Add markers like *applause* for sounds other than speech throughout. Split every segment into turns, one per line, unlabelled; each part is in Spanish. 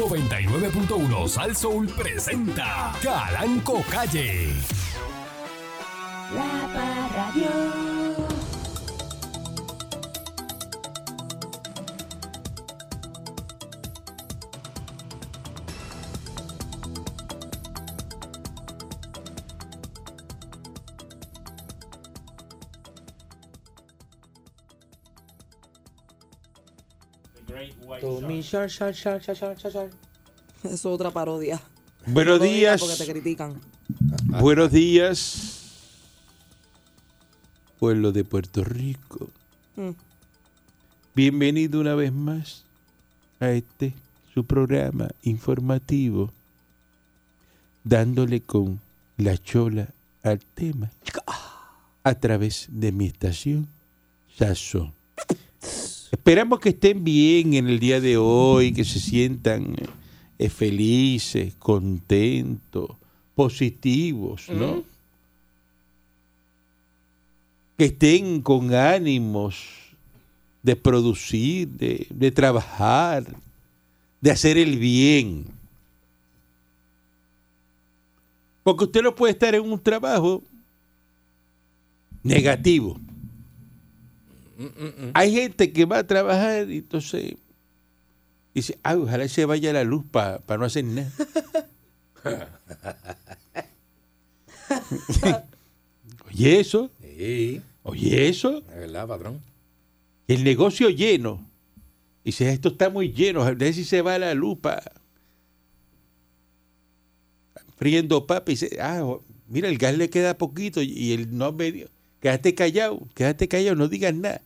99.1 Sal Soul presenta Calanco Calle.
La Parradio.
Shar, Shar, Shar, Shar, Shar.
Eso es otra parodia.
Buenos
No
días.
Porque te critican.
Buenos días, pueblo de Puerto Rico.
Mm.
Bienvenido una vez más a este su programa informativo, dándole con la chola al tema a través de mi estación Sazón. Esperamos que estén bien en el día de hoy, que se sientan eh, felices, contentos, positivos, ¿no? Que estén con ánimos de producir, de, de trabajar, de hacer el bien. Porque usted no puede estar en un trabajo negativo. Hay gente que va a trabajar y entonces dice, ay, ojalá se vaya la luz para no hacer nada. *laughs* Oye eso,
Sí,
oye eso,
es verdad, patrón.
el negocio lleno. Dice, esto está muy lleno, a ver si se va la luz para friendo papa y dice, ah, mira, el gas le queda poquito y él no me quédate callado, quédate callado, no digas nada.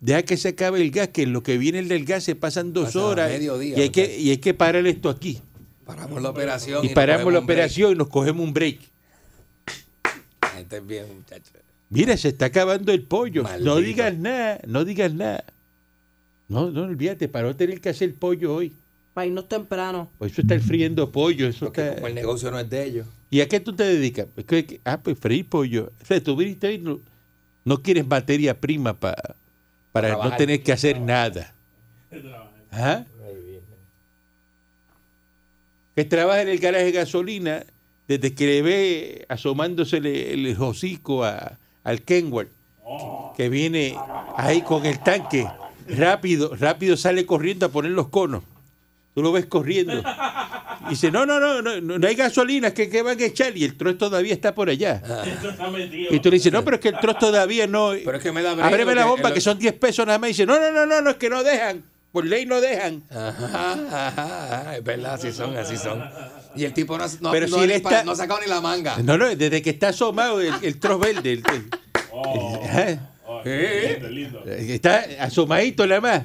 Deja que se acabe el gas, que en lo que viene el del gas se pasan dos
Pasa
horas
mediodía,
y hay, que, y hay que parar esto aquí.
Paramos la operación.
Y paramos la operación y nos cogemos un break.
La gente es bien, muchacho.
Mira, se está acabando el pollo.
Maldito.
No digas nada, no digas nada. No, no, olvídate, para no tener que hacer el pollo hoy.
Para irnos temprano.
Pues eso está el friendo pollo, eso
Porque
está...
como el negocio no es de ellos.
¿Y a qué tú te dedicas? Ah, pues freír pollo. O sea, tú viniste ahí, no, no quieres materia prima pa- para no tener que hacer nada. ¿Ah? Que trabaja en el garaje de gasolina desde que le ve asomándose el, el hocico a- al Kenworth, que viene ahí con el tanque, rápido, rápido sale corriendo a poner los conos. Tú lo ves corriendo. *laughs* Y dice, no, no, no, no, no hay gasolina, que, que van a echar? Y el trozo todavía está por allá. Y tú le dices, no, pero es que el trozo todavía no. *laughs*
Pero es que me da
Ábreme la
que-
bomba,
lo-
que son 10 pesos nada más. Y dice, no, no, no, no, no, es que no dejan. Por ley no dejan.
Ajá, *laughs* ajá, es verdad, así son, así son. Y el tipo no, no,
Pero
no,
si él
ha-
está-
no ha sacado ni la manga.
No, no, desde que está asomado el, el trozo verde. el- el- el-
¿Eh?
está asomadito nada más.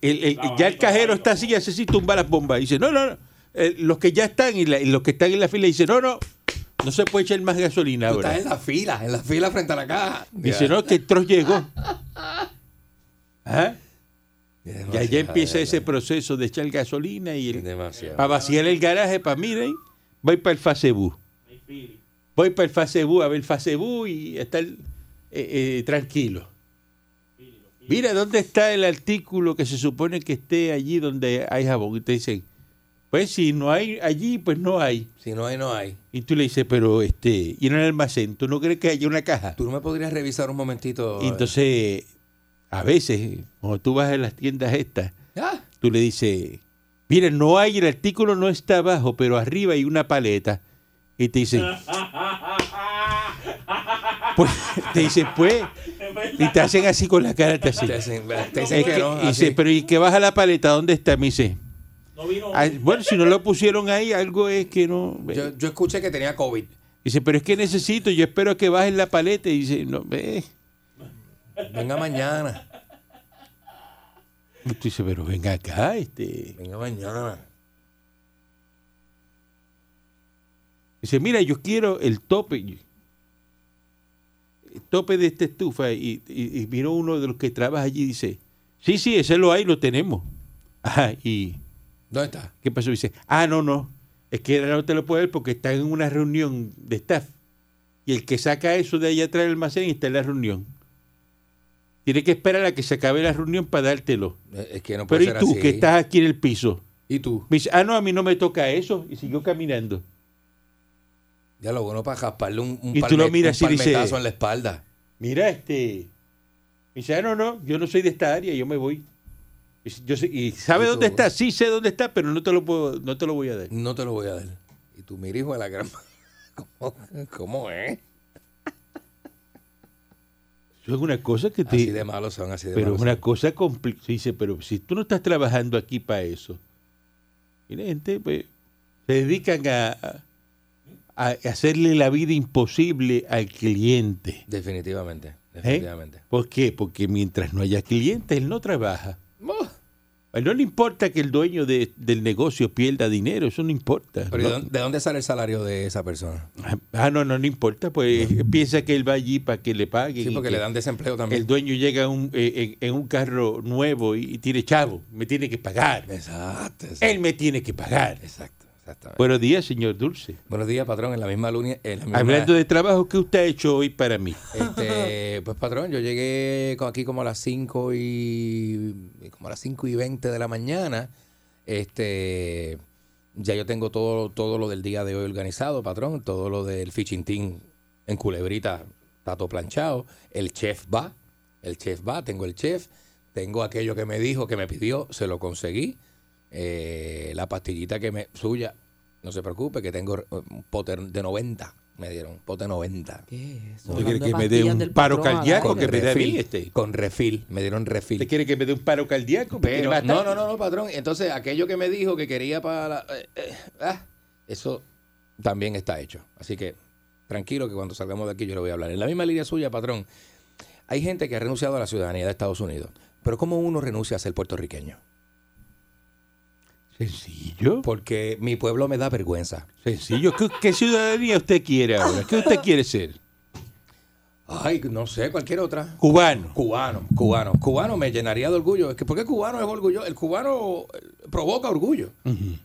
El- el- ya el cajero está así, hace así, tumba las bombas. Y dice, no, no, no. Eh, los que ya están y, la- y los que están en la fila dicen, no, no, no se puede echar más gasolina ahora.
estás en la fila, en la fila frente a la caja.
Dice, no, que el trozo llegó. ¿Ah? Y allá empieza ese proceso de echar gasolina y el, para vaciar el garaje, para miren, voy para el Facebook. Voy para el Facebook a ver el Facebook y estar eh, eh, tranquilo. Mira, ¿dónde está el artículo que se supone que esté allí donde hay jabón? Y te dicen, pues si no hay allí, pues no hay.
Si no hay, no hay.
Y tú le dices, pero este, y en el almacén, ¿tú no crees que haya una caja?
¿Tú no me podrías revisar un momentito?
Y entonces, a veces, cuando tú vas a las tiendas estas,
Ah,
tú le dices, mira, no hay, el artículo no está abajo, pero arriba hay una paleta. Y te dicen, *laughs* pues, te dicen, pues, y te hacen así con la cara, te hacen.
te dicen, te que no.
y dice, pero ¿y que baja la paleta? ¿Dónde está? Me dice, "Ah, bueno, si no lo pusieron ahí, algo es que no.
yo, yo escuché que tenía COVID.
Dice, pero es que necesito, yo espero que bajen la paleta. Y dice, no, ve.
Venga mañana.
Y tú dices, pero venga acá, este.
Venga mañana.
Dice, mira, yo quiero el tope. El tope de esta estufa. Y, y, y vino uno de los que trabaja allí y dice, sí, sí, ese lo hay, lo tenemos. Ajá, y
¿Dónde está?
¿qué pasó? Dice, ah, no, no. Es que ahora no te lo puedo ver porque está en una reunión de staff. Y el que saca eso de allá atrás del almacén está en la reunión. Tiene que esperar a que se acabe la reunión para dártelo.
Eh, Es que no
Pero
puede
¿y
ser
tú,
así.
que estás aquí en el piso?
¿Y tú?
Me dice, ah, no, a mí no me toca eso. Y siguió caminando.
Ya lo bueno para rasparle un, un,
Y tú lo
palme-
miras
un
y
palmetazo en la espalda.
Mira, este. Me dice, ah, no, no, yo no soy de esta área, yo me voy. Y, yo sé- y ¿sabe
¿Y
dónde
tú?
está? Sí sé dónde está, pero no te lo puedo, no te lo voy a dar.
No te lo voy a dar. Y tú, mira, hijo de la gran... *laughs* ¿Cómo, cómo es?
Eso es una cosa que te.
Así de malos son, así de
pero es una
son.
cosa complicada. Dice, pero si tú no estás trabajando aquí para eso. Y la gente, pues, se dedican a, a- a hacerle la vida imposible al cliente.
Definitivamente,
¿eh?
definitivamente.
¿Por qué? Porque mientras no haya clientes, él no trabaja.
Oh,
A él no le importa que el dueño de- del negocio pierda dinero, eso no importa.
pero ¿y
¿no?
¿de dónde- ¿de dónde sale el salario de esa persona?
Ah, no, no, no importa, pues piensa que él va allí para que le paguen.
Sí, porque
que
le dan desempleo también.
El dueño llega en un, eh, en, en un carro nuevo y, y tiene chavo, me tiene que pagar.
Exacto, exacto.
Él me tiene que pagar.
Exacto.
Buenos días, señor Dulce.
Buenos días, patrón. En la misma línea... En la misma,
Hablando de trabajo, ¿qué usted ha hecho hoy para mí?
Este, *laughs* pues patrón, yo llegué aquí como a las 5 y como a las 5 y 20 de la mañana. Este, ya yo tengo todo, todo lo del día de hoy organizado, patrón. Todo lo del fishing team en Culebrita está todo planchado. El chef va, el chef va, tengo el chef. Tengo aquello que me dijo, que me pidió, se lo conseguí. Eh, la pastillita que me suya, no se preocupe, que tengo eh, un pote de 90. Me dieron un pote de 90.
¿Qué es
que me dé un paro cardíaco que me dé a mí
refil,
este?
Con refil, me dieron refil.
¿Usted quiere que me dé un paro cardíaco? ¿Me quiere
Pero, no, no, no, no, patrón. Entonces, aquello que me dijo que quería para la- eh, eh, ah, eso también está hecho. Así que tranquilo que cuando salgamos de aquí yo le voy a hablar. En la misma línea suya, patrón, hay gente que ha renunciado a la ciudadanía de Estados Unidos. Pero ¿cómo uno renuncia a ser puertorriqueño?
Sencillo.
Porque mi pueblo me da vergüenza.
Sencillo. ¿Qué, qué ciudadanía usted quiere ahora? ¿Qué usted quiere ser?
Ay, no sé, cualquier otra.
Cubano.
Cubano, cubano. Cubano me llenaría de orgullo. Es que, ¿Por qué cubano es orgullo? El cubano eh, provoca orgullo.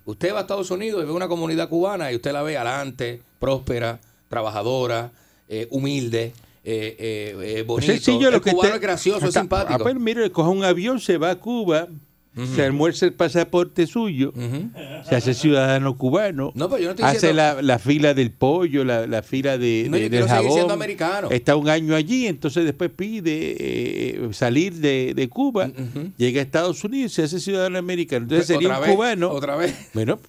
Usted va a Estados Unidos y ve una comunidad cubana y usted la ve adelante, próspera, trabajadora, eh, humilde, eh, eh, eh, bonito.
Sencillo lo
el
que
cubano
usted-
es gracioso, es simpático.
Ah, pues mire, coge un avión, se va a Cuba, se almuerza el pasaporte suyo, se hace ciudadano cubano,
No, pero yo no estoy
hace
diciendo-
la, la fila del pollo, la, la fila de,
No,
de-
yo
del
quiero seguir
jabón.
siendo americano.
Está un año allí, entonces después pide eh, salir de, de Cuba, llega a Estados Unidos y se hace ciudadano americano. Entonces sería
Otra
un
vez,
cubano.
Otra vez.
Bueno,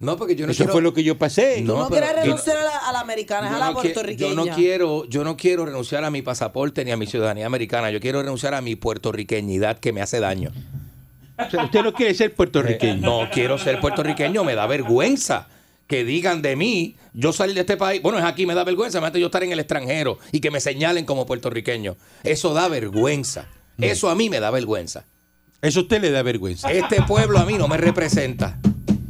No, porque yo no
eso
quiero...
fue lo que yo pasé.
No,
no
pero
quieres
yo-
renunciar a la, a la americana, a la
no
puertorriqueña.
Yo no quiero, yo no quiero renunciar a mi pasaporte ni a mi ciudadanía americana. Yo quiero renunciar a mi puertorriqueñidad que me hace daño.
O sea, usted no quiere ser puertorriqueño.
No quiero ser puertorriqueño, me da vergüenza que digan de mí, yo salir de este país, bueno, es aquí, me da vergüenza, imagínate yo estar en el extranjero y que me señalen como puertorriqueño. Eso da vergüenza. Eso a mí me da vergüenza.
Eso a usted le da vergüenza.
Este pueblo a mí no me representa.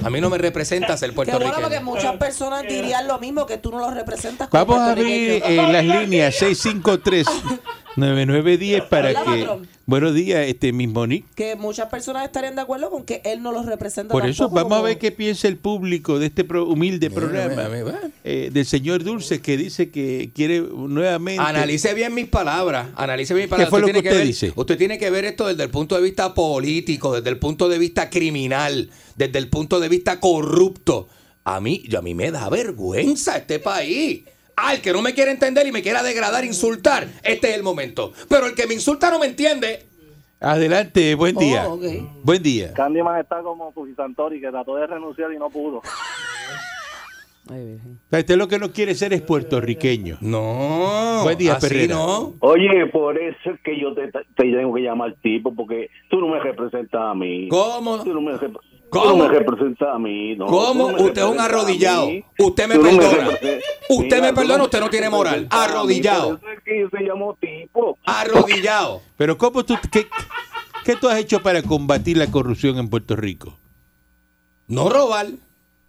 A mí no me representa ser
Qué bueno porque
puertorriqueño.
muchas personas dirían lo mismo, que tú no los representas como
Vamos a abrir
puertorriqueño.
eh, las líneas 653-9910 para
¿Verdad,
que...
patrón?
Buenos días, este mismo Nick.
Que muchas personas estarían de acuerdo con que él no los representa
Por eso
tampoco
vamos a ver qué piensa el público de este pro- humilde
Mira,
programa
mira, mira.
eh, del señor Dulce que dice que quiere nuevamente...
Analice bien mis palabras. Analice bien mis palabras.
fue lo
tiene
que usted
ver,
dice?
Usted tiene que ver esto desde el punto de vista político, desde el punto de vista criminal, desde el punto de vista corrupto. A mí, yo, a mí me da vergüenza este país. Ah, el que no me quiere entender y me quiera degradar, insultar, este es el momento. Pero el que me insulta no me entiende.
Adelante, buen
Oh,
día. Buen día.
Candyman está como Santori, que trató de renunciar y no pudo.
Usted lo que no quiere ser es puertorriqueño.
No.
Buen día,
así no.
Oye, por eso es que yo te, te tengo que llamar tipo, porque tú no me representas a mí.
¿Cómo?
Tú no me, rep-
¿Cómo?
tú no me representas a mí. No,
¿Cómo?
Me
Usted es un arrodillado. Usted me
Tú no
perdona.
repre-
Usted
Mira,
me perdona, usted no tiene moral. Arrodillado.
Por eso es que yo se llamo tipo.
Arrodillado.
Pero ¿cómo tú, qué, qué tú has hecho para combatir la corrupción en Puerto Rico?
No robar.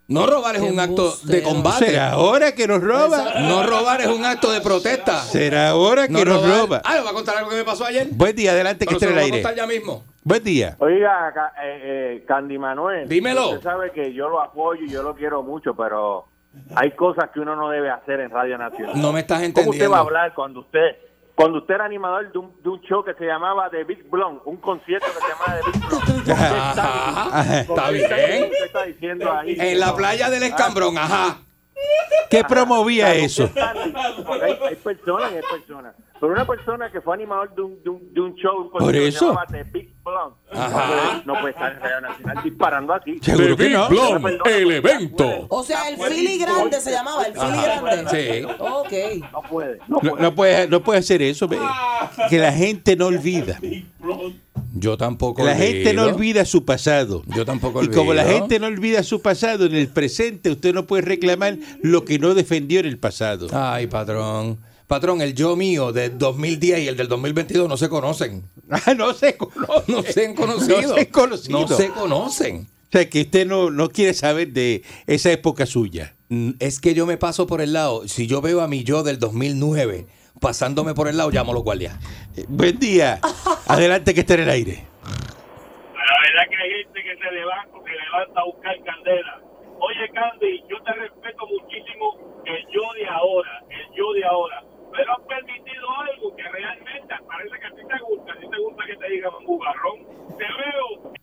No robar es un acto de combate.
¿Será ahora que nos roba?
No robar es un acto de protesta.
¿Será ahora que
No
nos roba?
Ah, ¿le va a contar algo que me pasó ayer?
Buen día, adelante que
Pero
esté en el
voy a
aire.
contar ya mismo.
Buen día.
Oiga, eh, eh, Candy Manuel.
Dímelo.
Usted sabe que yo lo apoyo y yo lo quiero mucho, pero hay cosas que uno no debe hacer en Radio Nacional.
No me estás
¿Cómo usted va a
entendiendo.
hablar cuando usted cuando usted era animador de un, de un show que se llamaba The Big Blonde, un concierto que se llamaba The Big Blonde.
Ajá, *laughs* está bien.
Está diciendo ahí.
En la playa del escambrón, ajá.
¿Qué promovía eso?
Hay, hay personas y hay personas. Pero una persona que fue animador de un, de un, de un show
Por eso.
se llamaba The Big Blonde,
Ajá.
no puede estar en Radio Nacional disparando así.
Seguro que no.
El evento.
O sea, el Philly grande se llamaba, el Philly grande.
Sí.
Ok.
No puede. No puede.
no puede, no puede hacer eso. ve. Que la gente no olvida.
Yo tampoco
La gente no
olvido.
olvida su pasado.
Yo tampoco
Y como la
olvido.
gente no olvida su pasado, en el presente usted no puede reclamar lo que no defendió en el pasado.
Ay, patrón. Patrón, el yo mío del 2010 y el del 2022 no se conocen. *laughs*
Ah, no se conoce.
No se han conocido.
No se han conocido.
No se conocen.
O sea, que usted no, no quiere saber de esa época suya.
Mm, Es que yo me paso por el lado. Si yo veo a mi yo del 2009 pasándome por el lado, llamo a los guardias.
Eh, buen día. *laughs* Adelante que esté en el aire.
La verdad que hay gente que se levanta, se levanta a buscar candela. Oye, Candy, yo te respeto muchísimo el yo de ahora, el yo de ahora. Pero has permitido algo que realmente parece que a ti te gusta. A ti te gusta que te digan un bugarrón. Te veo.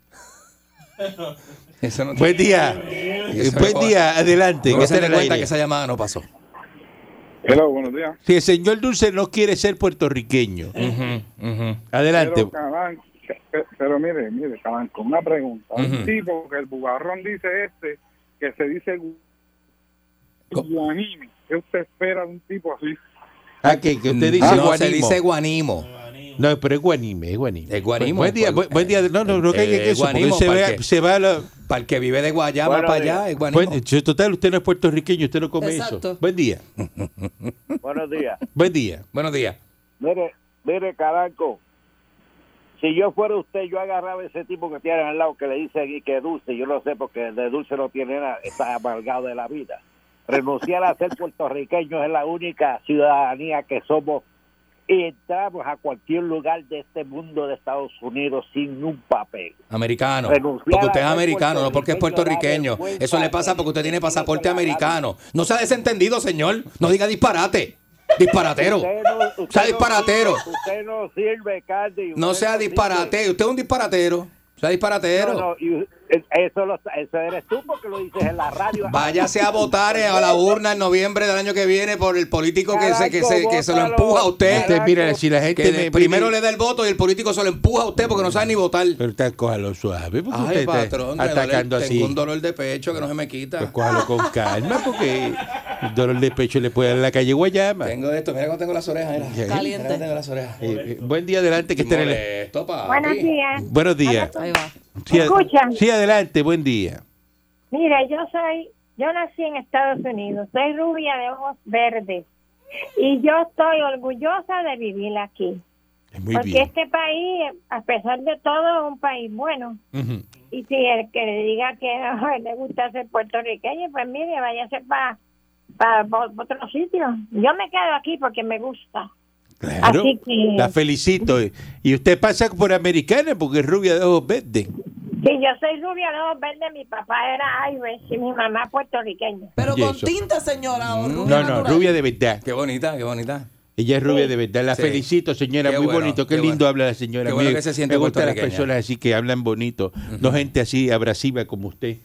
*laughs*
Eso no
Buen día. Eh, Buen día. Adelante.
No
que
se cuenta
aire.
que esa llamada no pasó.
Hello, buenos días.
Si el señor Dulce no quiere ser puertorriqueño. Adelante.
Pero, mire, mire, Cabanco, una pregunta. Un tipo que el bugarrón dice este, que se dice guanime. ¿Qué usted espera de un tipo así?
Ah, que, que usted dice
no,
guanimo.
se dice guanimo.
No, pero es guanime, es guanime.
Es guanimo,
Buen día,
pues,
buen, buen día. No, no, no
eh,
caiga
eh,
porque
guanimo,
se,
¿para
va,
qué?
se va a la...
Para el que vive de Guayama para allá, es guanimo.
Buen- total, usted no es puertorriqueño, usted no come
Exacto.
eso. Buen día. *laughs*
Buenos días.
Buen día.
Buenos días.
Mire, mire, Caranco. Si yo fuera usted, yo agarraba ese tipo que tiene al lado que le dice que dulce. Yo lo sé porque de dulce no tiene nada. Está amargado de la vida. Renunciar a ser puertorriqueño es la única ciudadanía que somos. Y entramos a cualquier lugar de este mundo de Estados Unidos sin un papel.
Americano.
Renunciar
Porque usted es americano, no porque es
puertorriqueño,
Eso le pasa porque usted tiene pasaporte americano. No sea desentendido, señor. No diga disparate. Disparatero.
Usted no- usted
sea disparatero.
Usted no sirve, Candy.
No sea disparate. Usted es un disparatero. Sea disparatero.
No, no, y- eso, lo, eso eres tú porque lo dices en la radio.
Váyase a votar a la urna en noviembre del año que viene por el político que se, que se, que se lo empuja a usted.
Usted, mira, si la gente
Que
me-
primero
me-
le da el voto y el político se lo empuja a usted porque no sabe ni votar.
Pero está, cójalo suave, porque
Ay,
usted
patrón,
atacando
duele-
así.
tengo un dolor de pecho que no se me quita.
Pues cójalo con calma, porque *laughs* dolor de pecho le puede dar en la calle Guayama.
Tengo esto, mira cómo tengo las orejas. Mira.
Caliente.
cómo tengo las orejas.
Eh, eh, buen día, adelante, que esté en el...
Buenos días.
Buenos días.
Ahí va.
Sí, ad-
escuchan?
Sí, adelante, buen día.
Mira, yo soy, yo nací en Estados Unidos, soy rubia de ojos verdes y yo estoy orgullosa de vivir aquí.
Muy
porque
bien.
este país, a pesar de todo, es un país bueno. Y si el que le diga que ay, *laughs* le gusta ser puertorriqueño, pues mire, váyase para para otro sitio. Yo me quedo aquí porque me gusta.
Claro,
Así que-
la felicito. Y usted pasa por americana porque es rubia de ojos verdes.
Sí, yo soy rubia de ojos verdes, mi papá era Irish y mi mamá puertorriqueña.
Pero con
eso.
tinta, señora. o rubia
No, no,
natural.
rubia de verdad.
Qué bonita, qué bonita.
Ella es rubia de verdad. La
Sí.
felicito, señora.
Qué
Muy
bueno,
bonito. Qué,
qué
lindo
bueno.
habla la señora.
Qué bueno
Me-
que se siente
Me gustan las personas así que hablan bonito. No gente así abrasiva como usted.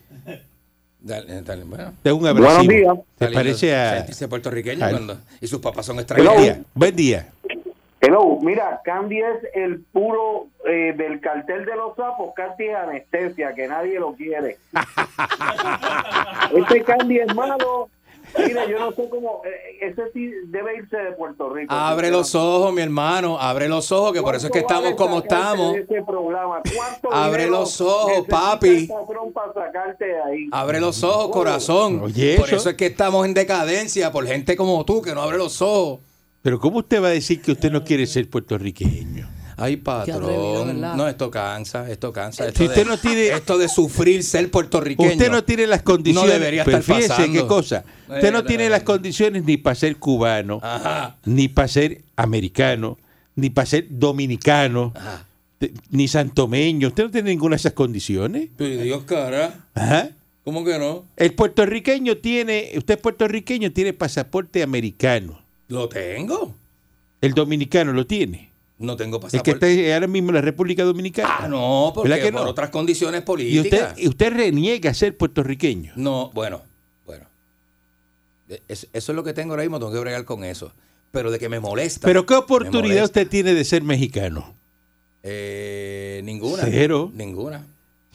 Dale, dale, bueno.
Un abrasivo.
días.
Se
Está
parece a...
puertorriqueño cuando, y sus papás son
Buen
extranjeros.
día. Buen día.
Hello, mira, Candy es el puro eh, del cartel de los sapos, Candy es anestesia, que nadie lo quiere. *laughs* este Candy es malo. Mira, yo no sé cómo, eh, ese sí debe irse de Puerto Rico.
Abre los ojos, mi hermano. Abre los ojos, que por eso es que estamos como estamos.
Este programa? ¿Cuánto
Abre los ojos, papi.
el patrón para sacarte de ahí?
Abre los ojos, corazón.
Oye,
por
eso.
eso es que estamos en decadencia, por gente como tú que no abre los ojos.
Pero ¿cómo usted va a decir que usted no quiere ser puertorriqueño?
Ay, patrón. No, esto cansa, esto cansa. Esto
Si
de-
usted no tiene-
Esto de sufrir ser puertorriqueño.
Usted no tiene las condiciones.
No debería estar
fíjese
pasando.
qué cosa. Usted no tiene las condiciones ni para ser cubano,
Ajá.
ni para ser americano, ni para ser dominicano,
Ajá.
ni santomeño. Usted no tiene ninguna de esas condiciones.
Pero Dios, cara.
Ajá.
¿Cómo que no?
El puertorriqueño tiene, usted es puertorriqueño, tiene pasaporte americano.
Lo tengo.
El dominicano lo tiene.
No tengo
El que
pasaporte.
está ahora mismo en la República Dominicana.
Ah, no, porque
¿Verdad que
por
no?
otras condiciones políticas.
y usted reniega a ser puertorriqueño.
No, bueno, bueno. Es- eso es lo que tengo ahora mismo, tengo que bregar con eso. Pero de que me molesta.
Pero ¿qué oportunidad usted tiene de ser mexicano?
Eh, ninguna.
Cero.
Ninguna.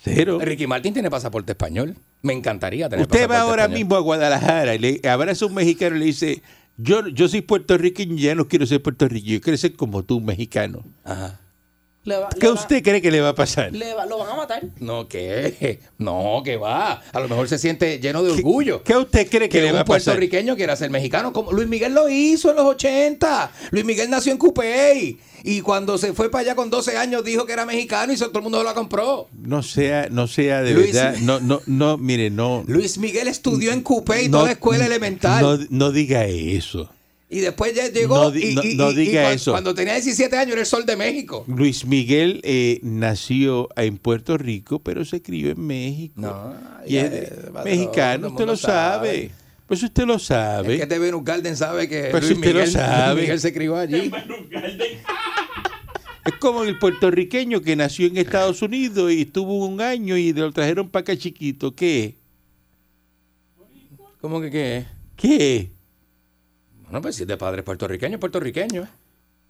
Cero.
Ricky Martin tiene pasaporte español. Me encantaría tener
Usted va
pasaporte
ahora
español.
mismo a Guadalajara y le abraza a un mexicano y le dice, yo, yo soy puertorriqueño ya no quiero ser puertorriqueño, yo quiero ser como tú, mexicano.
Ajá.
Le va-
¿Qué
le va-
usted cree que le va a pasar?
le va- lo van a matar.
No, ¿qué? *laughs* No, que va. A lo mejor se siente lleno de orgullo.
¿Qué usted cree que,
que
le va
un
a pasar?
puertorriqueño quiera ser mexicano. Como Luis Miguel lo hizo en los 80. Luis Miguel nació en Cupey. Y cuando se fue para allá con 12 años dijo que era mexicano y todo el mundo lo compró.
No sea, no sea de
Luis-
verdad, no, no, no, mire, no.
Luis Miguel estudió en Cupey,
no-
toda la escuela elemental.
No, no diga eso.
Y después ya llegó
no di-
y,
no-
y-
no
y- y
diga
cuan-
eso.
cuando tenía 17 años era el sol de México.
Luis Miguel eh, nació en Puerto Rico, pero se crió en México.
No,
y
ya,
es
eh,
mexicano, usted lo sabe.
sabe.
Pues usted lo
Es
sabe.
que de Venus Garden sabe que
Pues
Luis,
usted lo
Miguel,
sabe.
Luis Miguel se crió allí.
Es como el puertorriqueño que nació en Estados Unidos y estuvo un año y lo trajeron para acá chiquito. ¿Qué?
¿Cómo que qué?
¿Qué?
Bueno, pues si es de padres puertorriqueños, puertorriqueños.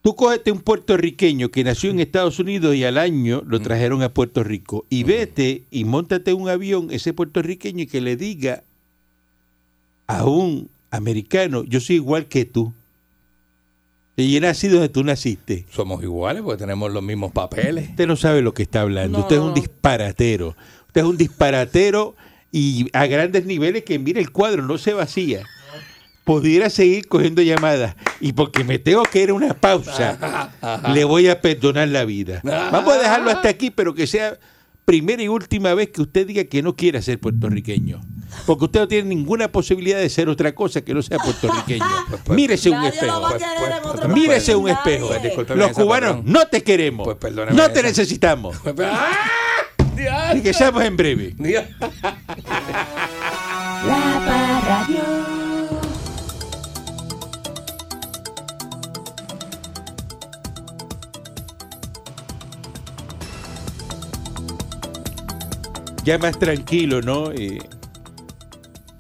Tú cógete un puertorriqueño que nació en Estados Unidos y al año lo trajeron a Puerto Rico y vete y montate un avión ese puertorriqueño y que le diga a un americano, yo soy igual que tú. Y he nacido donde tú naciste.
Somos iguales porque tenemos los mismos papeles.
Usted no sabe lo que está hablando.
No,
Usted es un disparatero. Usted es un disparatero y a grandes niveles que mire el cuadro no se vacía. Pudiera seguir cogiendo llamadas y porque me tengo que ir a una pausa, *laughs* le voy a perdonar la vida. Vamos a dejarlo hasta aquí, pero que sea primera y última vez que usted diga que no quiere ser puertorriqueño. Porque usted no tiene ninguna posibilidad de ser otra cosa que no sea puertorriqueño. *laughs* Mírese un
Nadie lo va a
espejo.
pues, pues,
Mírese un espejo. Los cubanos no te queremos.
Pues
no te
esa.
necesitamos. *laughs*
¡Ah!
Regresamos en breve.
La
Ya más tranquilo, ¿no? Eh,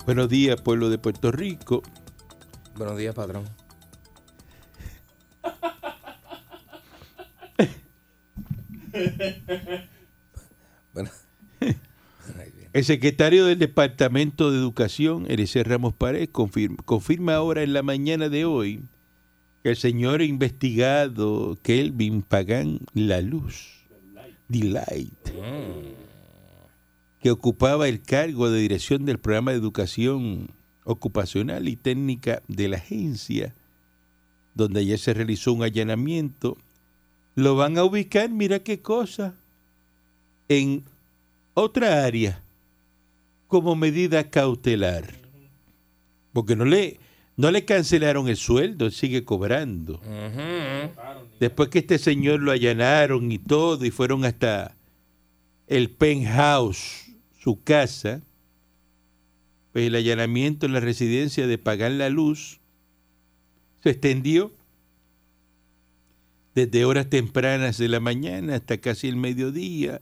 buenos días, pueblo de Puerto Rico.
Buenos días, patrón. bueno.
El secretario del Departamento de Educación, Erecer Ramos Pared, confirma, confirma ahora en la mañana de hoy que el señor investigado Kelvin Pagán La Luz, Delight, que ocupaba el cargo de dirección del programa de educación ocupacional y técnica de la agencia, donde ayer se realizó un allanamiento, lo van a ubicar, mira qué cosa, en otra área como medida cautelar. Porque no le, no le cancelaron el sueldo, él sigue cobrando. Después que este señor lo allanaron y todo, y fueron hasta el penthouse, su casa, pues el allanamiento en la residencia de Pagar la Luz se extendió desde horas tempranas de la mañana hasta casi el mediodía,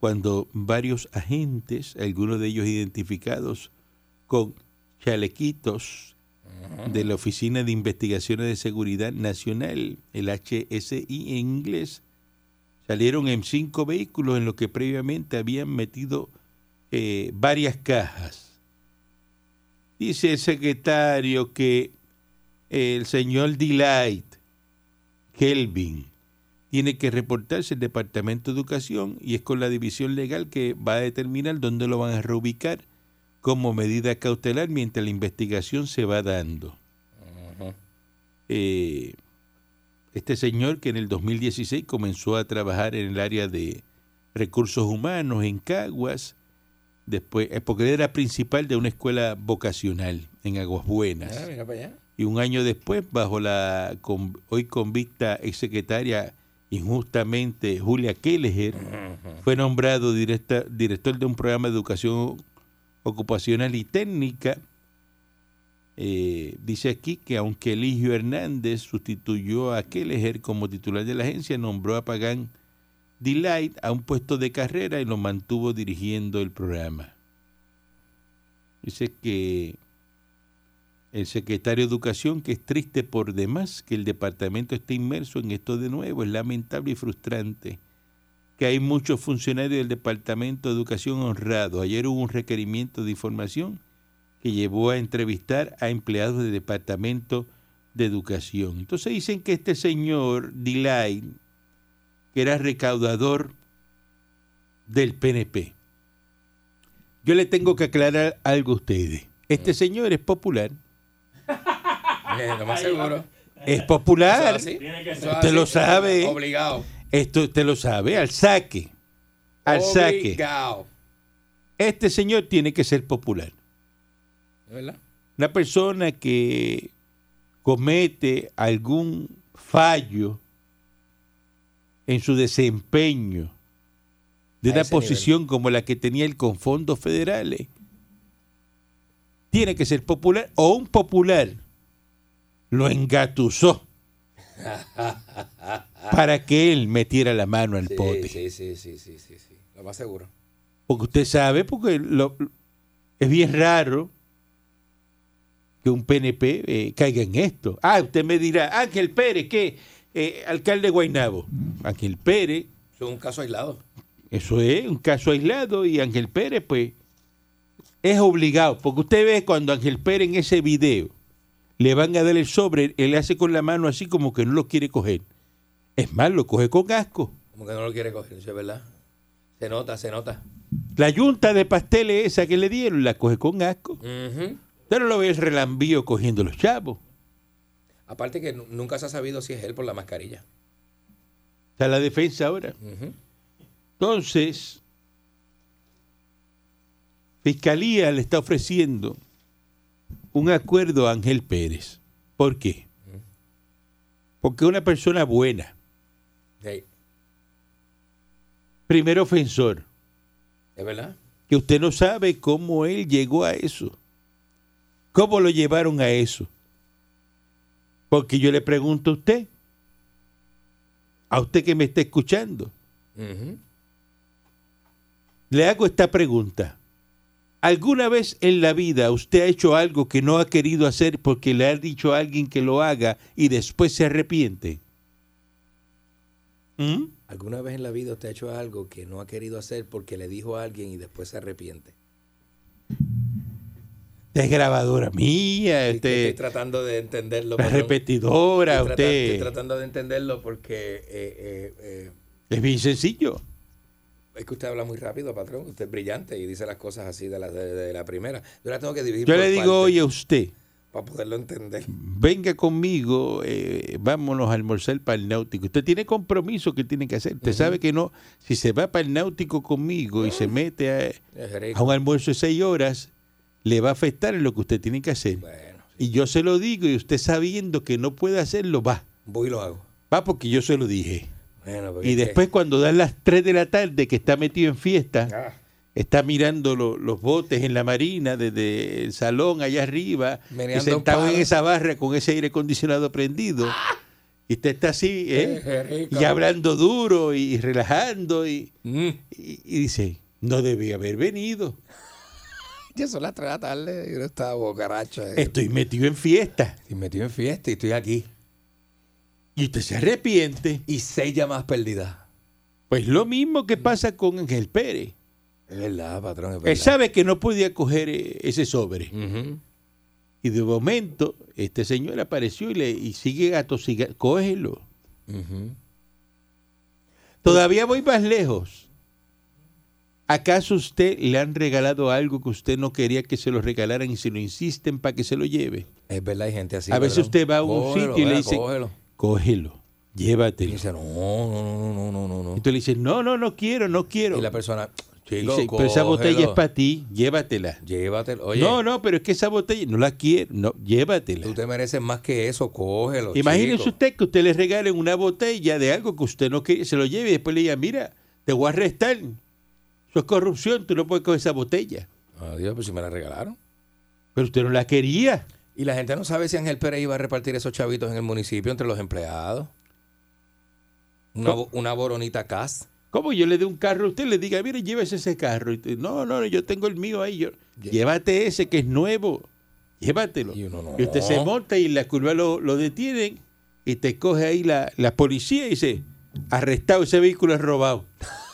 cuando varios agentes, algunos de ellos identificados con chalequitos de la Oficina de Investigaciones de Seguridad Nacional, el HSI en inglés, salieron en cinco vehículos en los que previamente habían metido eh, varias cajas. Dice el secretario que el señor Delight, Kelvin, tiene que reportarse al Departamento de Educación y es con la división legal que va a determinar dónde lo van a reubicar como medida cautelar mientras la investigación se va dando. Eh, este señor que en el 2016 comenzó a trabajar en el área de recursos humanos en Caguas, después, eh, porque él era principal de una escuela vocacional en Aguas Buenas.
Ah, mira para allá.
Y un año después, bajo la con- hoy convicta exsecretaria injustamente Julia Kelleher, fue nombrado directa- director de un programa de educación ocupacional y técnica eh, dice aquí que aunque Eligio Hernández sustituyó a Kelleher como titular de la agencia, nombró a Pagan Delight a un puesto de carrera y lo mantuvo dirigiendo el programa. Dice que el secretario de Educación, que es triste por demás que el departamento esté inmerso en esto de nuevo, es lamentable y frustrante que hay muchos funcionarios del Departamento de Educación honrados. Ayer hubo un requerimiento de información que llevó a entrevistar a empleados del Departamento de Educación. Entonces dicen que este señor Delight, que era recaudador del PNP, yo le tengo que aclarar algo a ustedes. Este señor es popular. *laughs*
Eh, lo más seguro.
Es popular. Usted lo
así.
sabe.
Obligado.
Esto usted lo sabe. Al saque. Al saque.
Obligado.
Este señor tiene que ser popular.
¿Es verdad?
Una persona que comete algún fallo en su desempeño de
A
una posición como la que tenía él con fondos federales, tiene que ser popular o un popular lo engatusó *laughs* para que él metiera la mano al
Sí,
pote.
sí, sí, sí, sí, sí, sí. Lo más seguro.
Porque usted sabe, porque lo- es bien raro que un PNP eh, caiga en esto. Ah, usted me dirá, Ángel Pérez, ¿qué? Eh, alcalde de Guaynabo. Ángel Pérez,
Eso es un caso aislado.
eso es un caso aislado y Ángel Pérez, pues, es obligado. Porque usted ve cuando Ángel Pérez en ese video le van a dar el sobre, él le hace con la mano así como que no lo quiere coger. Es más, lo coge con asco.
Como que no lo quiere coger, eso es verdad. Se nota, se nota.
La yunta de pasteles esa que le dieron, la coge con asco. No lo ve el relambío cogiendo los chavos.
Aparte que nu- nunca se ha sabido si es él por la mascarilla.
Está la defensa ahora. Entonces, Fiscalía le está ofreciendo un acuerdo a Ángel Pérez. ¿Por qué? Porque es una persona buena. Primer ofensor.
es verdad.
Que usted no sabe cómo él llegó a eso. ¿Cómo lo llevaron a eso? Porque yo le pregunto a usted, a usted que me está escuchando. Le hago esta pregunta. ¿Alguna vez en la vida usted ha hecho algo que no ha querido hacer porque le ha dicho a alguien que lo haga y después se arrepiente? ¿Mm?
¿Alguna vez en la vida usted ha hecho algo que no ha querido hacer porque le dijo a alguien y después se arrepiente?
Es grabadora mía,
Estoy-
usted
Estoy tratando de entenderlo. patrón.
repetidora,
Estoy,
usted
tratando de entenderlo porque eh, eh, eh,
es bien sencillo.
es que usted habla muy rápido, patrón. Usted es brillante y dice las cosas así de la, de, de la primera. Yo la tengo que dividir
Yo
por
le digo
partes
hoy a usted,
para poderlo entender.
venga conmigo, eh, vámonos a almorzar para el náutico. Usted tiene compromiso que tiene que hacer. Usted sabe que no, si se va para el náutico conmigo y se mete a, un almuerzo de seis horas, le va a afectar en lo que usted tiene que hacer.
Bueno,
Y yo se lo digo y usted sabiendo que no puede hacerlo, va.
voy y lo hago.
Va porque yo se lo dije.
Bueno,
Y
que-
después cuando dan las 3 de la tarde que está metido en fiesta,
Ah,
está mirando lo- los botes en la marina desde el salón allá arriba, y sentado en esa barra con ese aire acondicionado prendido. Y usted está así, ¿eh? *laughs*
rico.
Y hablando duro y relajando y,
Mm.
y- y dice, no debía haber venido.
Ya son las 3 de la tarde y uno está bocaracho. eh.
Estoy metido en fiesta.
Estoy metido en fiesta y estoy aquí.
Y usted se arrepiente.
Y seis llamadas perdidas.
Pues lo mismo que pasa con Ángel Pérez.
Es verdad, patrón, es
Él sabe que no podía coger eh, ese sobre. Y de momento, este señor apareció y, le, y sigue atosigando. Cógelo. Todavía voy más lejos. ¿Acaso usted le han regalado algo que usted no quería que se lo regalaran y se lo insisten para que se lo lleve?
Es verdad, hay gente así.
a veces usted va a un sitio y le dice,
Cógelo.
cógelo,
Y
llévatelo.
dice, no, no, no, no, no, no.
Entonces le dice, no, no, no quiero, no quiero.
Y la persona,
Y
chico,
dice, pero esa botella es para ti, llévatela.
Llévatelo. Oye,
no, no, pero es que esa botella no la quiero, no, llévatela.
tú te mereces más que eso, cógelo.
Imagínese
chico.
usted que usted le regale una botella de algo que usted no quiere, se lo lleve y después le diga, mira, te voy a arrestar. Eso es corrupción, tú no puedes coger esa botella.
Adiós, pues si me la regalaron.
Pero usted no la quería.
Y la gente no sabe si Ángel Pérez iba a repartir esos chavitos en el municipio entre los empleados. Una, una boronita CAS.
¿Cómo yo le dé un carro a usted? Le diga, mire, llévese ese carro. Y usted, no, no, yo tengo el mío ahí. Yo, llévate ese que es nuevo. Llévatelo.
Y uno no.
Y usted se monta y la curva lo, lo detienen y te coge ahí la, la policía y dice, arrestado, ese vehículo es robado. *laughs*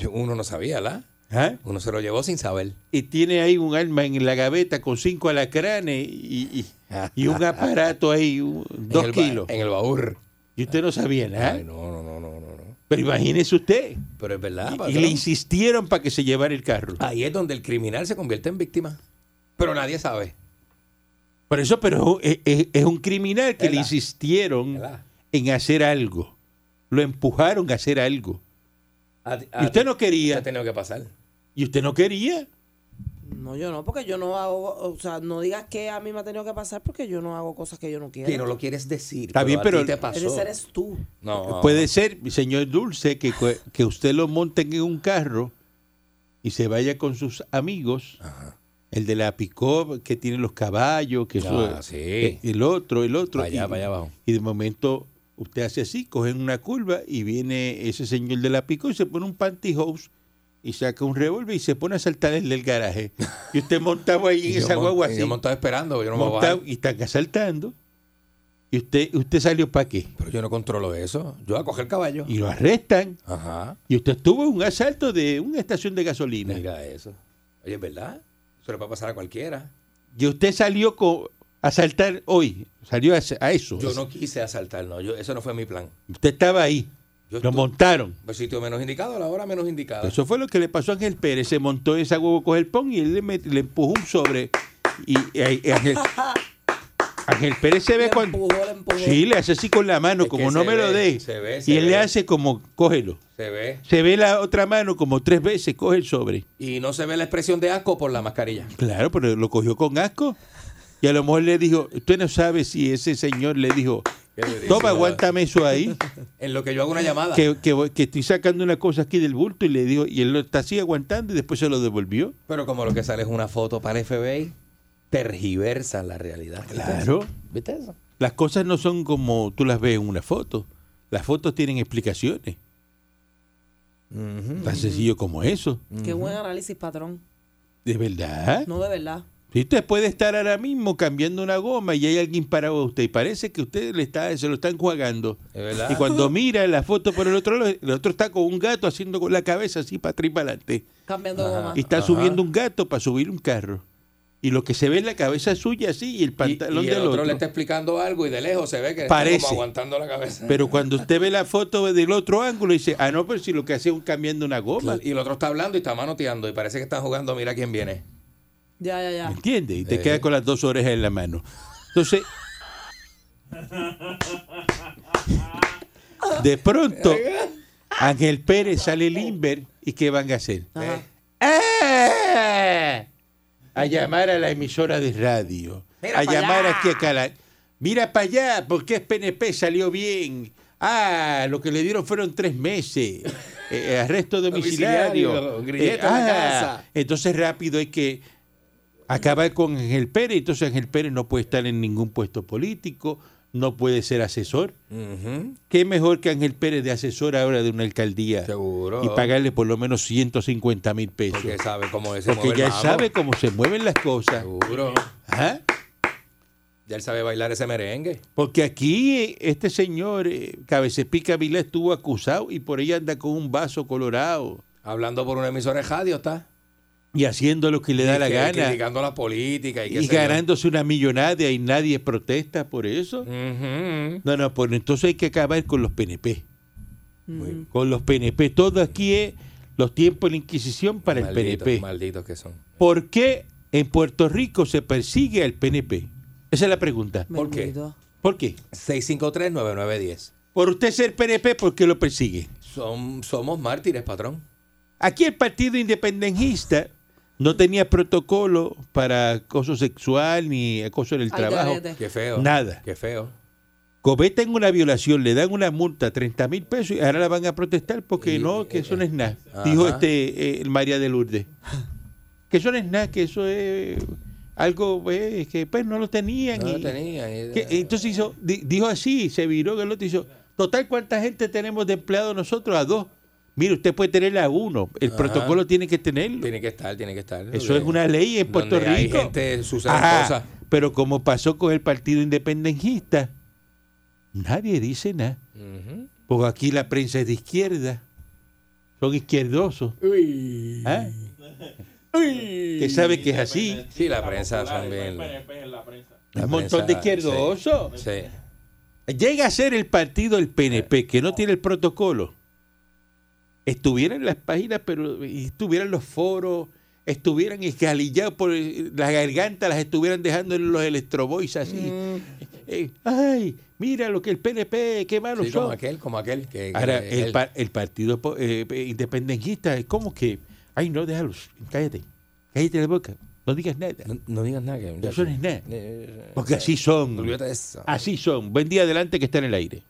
Yo- uno no sabía, ¿la?
¿Ah?
Uno se lo llevó sin saber.
Y tiene ahí un arma en la gaveta con cinco alacranes y, y- y un aparato ahí, un- *laughs* dos
en
kilos.
En el baúl.
Y usted no sabía nada.
Ay, no, no, no, no, no.
Pero imagínese usted.
Pero es verdad,
Y, le insistieron para que se llevara el carro.
Ahí es donde el criminal se convierte en víctima. Pero nadie sabe.
Por eso, pero es, es- es un criminal que le insistieron
¿Verdad?
en hacer algo. Lo empujaron a hacer algo.
A- a
Y usted
ti
no
te
quería.
ha tenido que pasar.
Y usted no quería.
No, yo no, porque yo no hago, o sea, no digas que a mí me ha tenido que pasar porque yo no hago cosas que yo no quiero.
Que no lo quieres decir.
Está bien,
a
pero-
ti te pasó.
Eres, eres tú.
No.
Puede ser, señor Dulce, que, que usted lo monte en un carro y se vaya con sus amigos. El de la pick que tiene los caballos, que eso,
Ah, sí.
el otro, el otro.
Allá,
y,
para allá abajo.
y de momento usted hace así, coge una curva y viene ese señor de la pick y se pone un pantyhose y saca un revólver y se pone a saltar el del garaje. Y usted montado ahí *laughs* en esa guagua
y
así.
Yo montado esperando, yo no me voy a
montado,
bajar.
y están asaltando. ¿Y usted, usted salió para qué?
Pero yo no controlo eso. Yo voy a coger caballo.
Y lo arrestan.
Ajá.
Y usted estuvo en un asalto de una estación de gasolina.
Mira eso. Oye, es verdad. Eso le puede pasar a cualquiera.
Y usted salió con, a saltar hoy. Salió a, a eso.
Yo no quise asaltar, no. Yo, eso no fue mi plan.
Usted estaba ahí.
Yo
Lo montaron.
El sitio menos indicado, a la hora menos indicada.
Eso fue lo que le pasó a Ángel Pérez. Se montó esa huevo con el pon y él le, met- le empujó un sobre. Y, y- y Ángel, *laughs* Ángel Pérez se ve
Le
cuando.
empujó, le empujó.
Sí, le hace así con la mano,
Es
como no me lo dé.
se ve, se
y él le hace como, cógelo.
Se ve.
Se ve la otra mano como tres veces, coge el sobre.
Y no se ve la expresión de asco por la mascarilla.
Claro, pero lo cogió con asco. Y a lo mejor le dijo, usted no sabe si ese señor le dijo, toma, aguántame eso ahí, *laughs*
En lo que yo hago una llamada.
que, que, estoy sacando una cosa aquí del bulto y le dijo, y él lo está así aguantando y después se lo devolvió.
Pero como lo que sale es una foto para el FBI, tergiversan la realidad. ¿Viste
Claro.
¿Viste eso?
Las cosas no son como tú las ves en una foto. Las fotos tienen explicaciones. Tan sencillo como eso.
Qué buen análisis, patrón.
De verdad.
No, de verdad.
Si usted puede estar ahora mismo cambiando una goma y hay alguien parado a usted y parece que usted le está, se lo están jugando.
Es verdad.
Y cuando mira la foto por el otro lado, el otro está con un gato haciendo con la cabeza así para atrás y para adelante.
Cambiando
Ajá.
goma.
Y está
Ajá.
subiendo un gato para subir un carro. Y lo que se ve es la cabeza suya así y el
Y,
pantalón
y el
del
otro,
otro.
le está explicando algo y de lejos se ve que
Parece.
está como aguantando la cabeza.
Pero cuando usted ve la foto del otro ángulo, dice, ah, no, pero si lo que hace es un cambiando una goma.
y el otro está hablando y está manoteando y parece que están jugando, mira quién viene.
Ya, ya,
¿Me
ya.
entiendes? Y te
Eh.
queda con las dos orejas en la mano. Entonces, *laughs* de pronto, Ángel Pérez sale Limber y ¿qué van a hacer? ¡Ah! A llamar a la emisora de radio.
Mira
a llamar
allá.
aquí a Cala. Mira para allá, porque es PNP, salió bien. Ah, lo que le dieron fueron tres meses. Eh, arresto domiciliario.
Domiciliario,
Eh,
en la
ah,
casa.
Entonces rápido hay que acabar con Ángel Pérez. Entonces Ángel Pérez no puede estar en ningún puesto político, no puede ser asesor. ¿Qué mejor que Ángel Pérez de asesor ahora de una alcaldía?
Seguro.
Y pagarle por lo menos 150 mil pesos.
Porque sabe cómo es.
Porque ya sabe cómo se mueven las cosas.
Seguro.
Ajá.
Ya él sabe bailar ese merengue.
Porque aquí eh, este señor, eh, Cabecepica Vila, estuvo acusado y por ahí anda con un vaso colorado
Hablando por una emisora de radio, está.
Y haciendo lo que le da
Y
la
que-
gana
Criticando la política y,
ganándose una millonada y nadie protesta por eso. No, no, pues entonces hay que acabar con los PNP. Con los PNP. Todo aquí es los tiempos de la Inquisición para el PNP.
Malditos que son.
¿Por qué en Puerto Rico se persigue al PNP? Esa es la pregunta.
¿Por qué?
¿Por qué?
653-9910.
Por usted ser PNP, ¿por qué lo persigue?
Son, somos mártires, patrón.
Aquí el Partido Independentista no tenía protocolo para acoso sexual ni acoso en el
Ay,
trabajo.
garete.
Qué feo.
Nada.
Qué feo.
Cometen una violación, le dan una multa, 30 mil pesos, y ahora la van a protestar porque
Y-
no, que eso no es nada.
Ajá.
Dijo este eh, el María de Lourdes. Que eso no es nada, que eso es algo pues, que pues no lo tenían.
No lo
y-
tenía. y-
que- entonces hizo, di- dijo así, se viró que el otro hizo, total, ¿cuánta gente tenemos de empleados nosotros? A dos. Mire, usted puede tener a uno. El
Ajá.
protocolo tiene que tenerlo.
Tiene que estar, tiene que estar.
Eso es una ley en Puerto
donde hay
Rico.
gente, suceden
Ajá,
cosas.
Pero como pasó con el Partido Independentista, nadie dice nada.
Ujú.
Porque aquí la prensa es de izquierda. Son izquierdosos. ¿Ah? *laughs* Que sabe que es así.
Sí, la prensa son bien. la
Un montón de izquierdosos.
Sí. sí.
Llega a ser el partido el PNP, que no tiene el protocolo. Estuvieran en las páginas, pero estuvieran en los foros, estuvieran escalillados por eh, la garganta, las estuvieran dejando en los electroboys así. Eh, ay, mira lo que el PNP, qué malos
Sí, como
son.
aquel, como aquel. Que,
Ahora,
él-
el, pa- el partido eh, independentista es como que, ay, no, déjalos, cállate, cállate la boca, no digas nada.
no, no digas nada. Que,
Eso no es nada.
Eh,
Porque así son. Así son. Buen día adelante que está en el aire.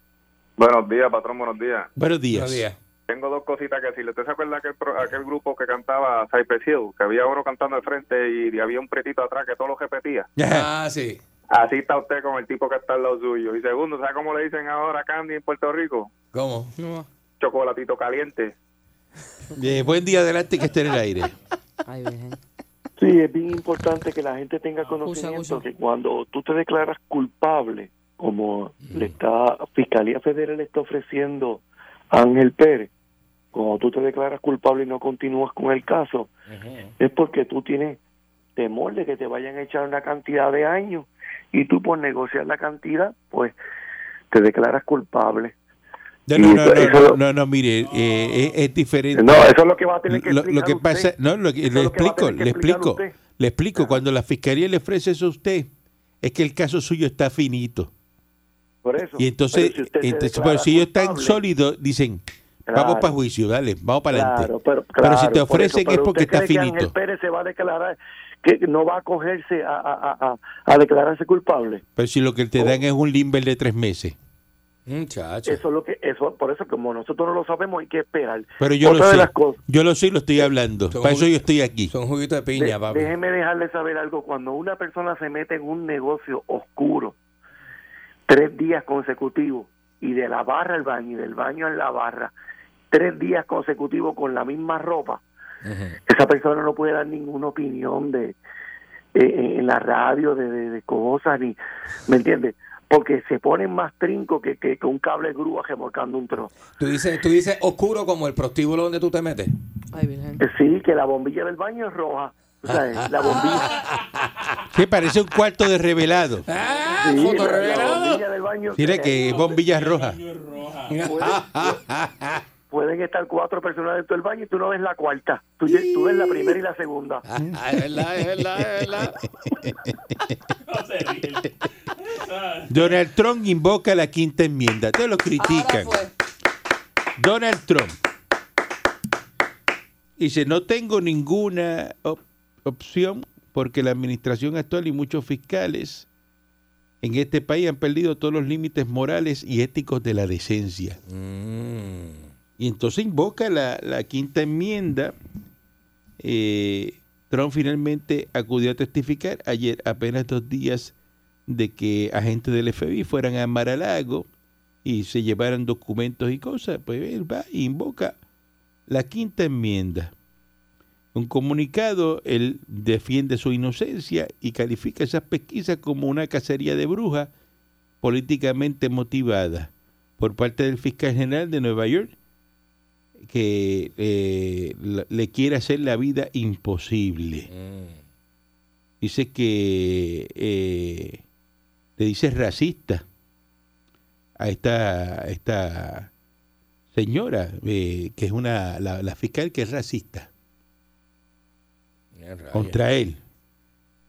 Buenos días, patrón, buenos días.
Buenos días.
Buenos días.
Tengo dos cositas que decirle. ¿Usted se acuerda aquel, pro- aquel grupo que cantaba Cypress Hill? Que había uno cantando al frente y había un pretito atrás que todo lo repetía.
Ajá. *laughs*
Ah, sí.
Así está usted con el tipo que está al lado suyo. Y segundo, ¿sabe cómo le dicen ahora Candy en Puerto Rico?
¿Cómo?
Chocolatito caliente.
Eh, buen día adelante que esté en el aire.
Ay.
Sí, es bien importante que la gente tenga conocimiento
Usa, usa.
que cuando tú te declaras culpable, como le está Fiscalía Federal le está ofreciendo a Ángel Pérez, cuando tú te declaras culpable y no continúas con el caso, es porque tú tienes temor de que te vayan a echar una cantidad de años y tú por negociar la cantidad, pues te declaras culpable.
No, no, no,
eso-
no, no, no, no, mire, eh, es, es diferente.
No, eso es lo que va a tener que
lo, lo que pasa,
usted.
no, lo que, le
que
explico, le explico, le explico. Cuando la fiscalía le ofrece eso a usted, es que el caso suyo está finito.
Por eso.
Y entonces,
si
entonces pero si ellos están sólidos, dicen, vamos para juicio, dale, vamos para adelante.
Claro, pero,
Pero si te
por
ofrecen
eso.
es porque
¿usted
está
cree que Ángel
finito.
Pérez se va a declarar que no va a acogerse a, a, a, a- a declararse culpable.
Pero si lo que te dan es un limber de tres meses.
Muchacho.
Eso es lo que eso por eso como nosotros no lo sabemos hay que esperar.
Pero yo
Otra
lo sé.
las cosas,
Yo lo sé y lo estoy hablando.
Son
Para eso yo estoy aquí.
Son juguitos de piña,
de-
papi.
déjeme dejarle saber algo cuando una persona se mete en un negocio oscuro tres días consecutivos y de la barra al baño y del baño a la barra tres días consecutivos con la misma ropa esa persona no puede dar ninguna opinión de eh, en la radio de, de- de cosas ni me entiendes porque se ponen más trinco que, que, que un cable grúa remolcando un trozo
Tú dices, tú dices oscuro como el prostíbulo donde tú te metes.
Ay.
Eh, sí que la bombilla del baño es roja o sea, la bombilla *laughs*
Que parece un cuarto de revelado.
Ah,
sí,
foto
la, la
revelado.
bombilla del baño
Mire que es bombilla roja. *laughs*
pueden estar cuatro personas dentro del baño y tú no ves la cuarta tú, tú ves la primera y la segunda
Ah, es verdad, es verdad, es verdad. *laughs*
Donald Trump invoca la quinta enmienda. Te lo critican. Donald Trump dice, no tengo ninguna op- opción porque la administración actual y muchos fiscales en este país han perdido todos los límites morales y éticos de la decencia.
Mm.
Y entonces invoca la, la quinta enmienda. Eh, Trump finalmente acudió a testificar ayer, apenas dos días de que agentes del FBI fueran a Mar-a-Lago y se llevaran documentos y cosas. Pues él va e invoca la quinta enmienda. Un comunicado, él defiende su inocencia y califica esas pesquisas como una cacería de brujas políticamente motivada por parte del fiscal general de Nueva York que eh, le quiere hacer la vida imposible.
Mm.
Dice que eh, le dice racista a esta, a esta señora, eh, que es una la, la fiscal que es racista contra él.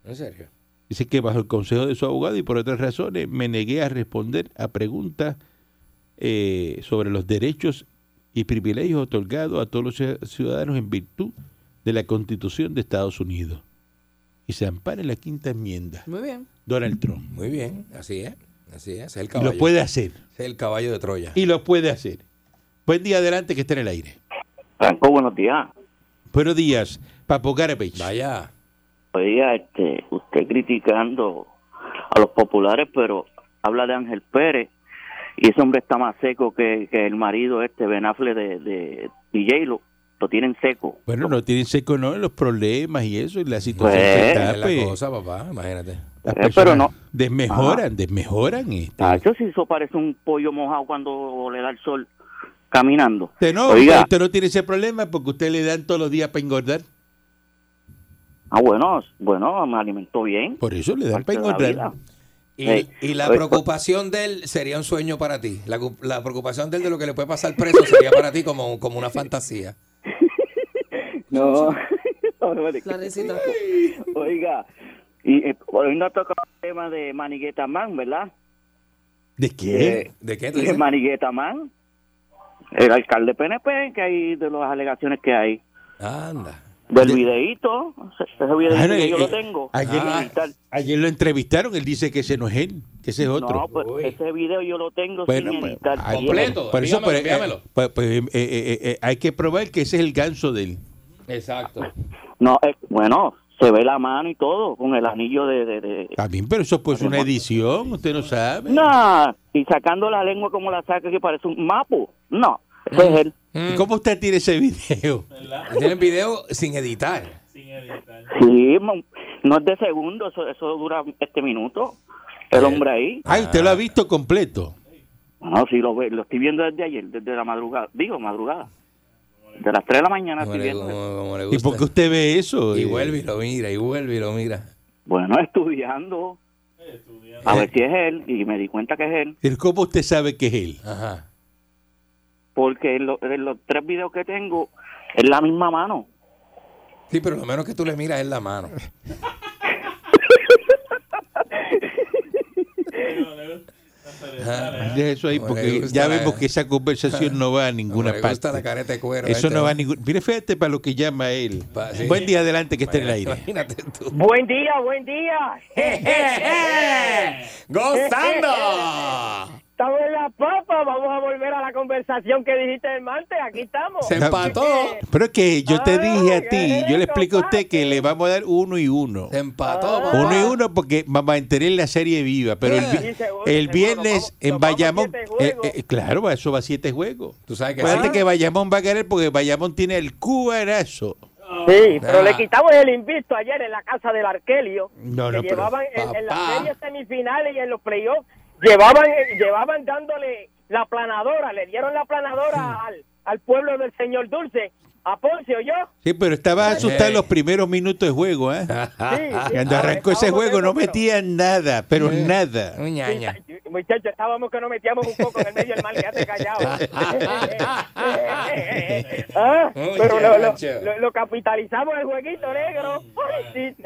¿En serio?
Dice que bajo el consejo de su abogado y por otras razones me negué a responder a preguntas eh, sobre los derechos y privilegios otorgados a todos los ciu- ciudadanos en virtud de la Constitución de Estados Unidos. Y se ampara en la quinta enmienda.
Muy bien.
Donald Trump.
Muy bien, así es. Así es, es el
Y
caballo.
lo puede hacer.
Es el caballo de Troya.
Y lo puede hacer. Buen día adelante que esté en el aire.
Franco, buenos días.
Buenos días, Papo Garbage.
Vaya.
Oiga, este, usted criticando a los populares, pero habla de Ángel Pérez y ese hombre está más seco que, que el marido este Ben Affleck de, de DJ lo, lo tienen seco.
Bueno, no tienen seco, no, los problemas y eso, y la situación
Pues,
que está,
Es la
pues,
cosa, papá, imagínate.
las
Eh, pero no.
desmejoran, desmejoran. Este.
Tacho, si eso parece un pollo mojado cuando le da el sol caminando.
Usted no,
Oiga.
usted no tiene ese problema porque usted le dan todos los días para engordar.
Ah, bueno, bueno, me alimentó bien.
Por eso le dan para engordar.
Y, la
oye,
preocupación de él sería un sueño para ti. La, cu- la preocupación de él de lo que le puede pasar preso sería para ti como, como una fantasía. *laughs*
No. *laughs*
Clarecita.
Oiga, y eh, hoy no toca el tema de Manigueta Man, ¿verdad?
¿De qué?
Eh,
¿De qué tú
de? Manigueta Man. El alcalde PNP, que hay de las alegaciones que hay.
Anda.
Del
De-
videíto, ese videíto que yo
eh,
lo
eh,
tengo.
ayer- lo entrevistaron, él dice que ese no es él, que ese es otro.
No, pues ese video yo lo tengo
Bueno,
sin
pues,
editar.
Completo,
Por eso,
dígamelo,
pero, eh,
dígamelo.
pues, pues, eh, eh, eh, eh, hay que probar que ese es el ganso de él.
Exacto. *laughs*
No, eh, bueno, se ve la mano y todo, con el anillo de... de, de-
También, pero eso pues es una edición, usted no sabe.
No, y sacando la lengua como la saca que parece un mapo. No, ese es él.
¿Y ¿Cómo usted tiene ese video?
Tienen video sin editar.
Sí, mo- no es de segundo, eso, eso dura este minuto. El hombre ahí.
Ay, usted lo ha visto completo.
No, sí, lo, ve- lo estoy viendo desde ayer, desde la madrugada. Digo, madrugada. De las 3 de la mañana
Como
estoy viendo.
como- como le
¿Y por qué usted ve eso?
Y vuelve y lo mira, y vuelve y lo mira.
Bueno, estudiando. A ver si es él, y me di cuenta que es él,
¿y ¿Cómo usted sabe que es él?
Ajá.
Porque en, lo- en los tres videos que tengo es la misma mano.
Sí, pero lo menos que tú le miras es la mano.
Deje eso ahí porque ya
la-
vemos que esa conversación no va a ninguna parte.
gusta la careta de cuero.
Eso
este,
no va a ningún... Mire, fíjate para lo que llama él.
Pa- sí.
Buen día adelante que esté en el aire.
Imagínate tú.
Buen día, buen día. *laughs*
¡Gozando! *laughs*
Estamos en la papa, vamos a volver a la conversación que dijiste el martes, aquí estamos.
Se empató.
Pero es que yo te
Ah,
dije a
¿qué
ti, yo le explico a usted que le vamos a dar uno y uno.
Se empató,
Ah.
papá.
Uno y uno porque a mantener la serie viva. Pero el, vi-
Sí, seguro,
el
seguro,
viernes en Bayamón, eh, eh, claro, eso va a siete juegos.
Tú sabes que
Acuérdate
sí.
que Bayamón va a querer porque Bayamón tiene el cubanazo.
Sí, pero
Ah.
le quitamos el invicto ayer en la casa del Arkelio.
No,
que
no, pero,
llevaban en, en las
papá.
series semifinales y en los playoffs, llevaban, llevaban dándole la planadora, le dieron la planadora al, al pueblo del señor Dulce, a Poncio yo.
Sí, pero estaba asustado en los primeros minutos de juego, ¿eh?
Sí, sí.
Cuando arrancó ese juego no metían nada, pero nada.
Ñaña.
Sí, Muchachos, estábamos que nos metíamos un poco en el medio del mar, quédate callado. Ah, pero lo, lo, lo- lo capitalizamos el jueguito negro. Ay, sí,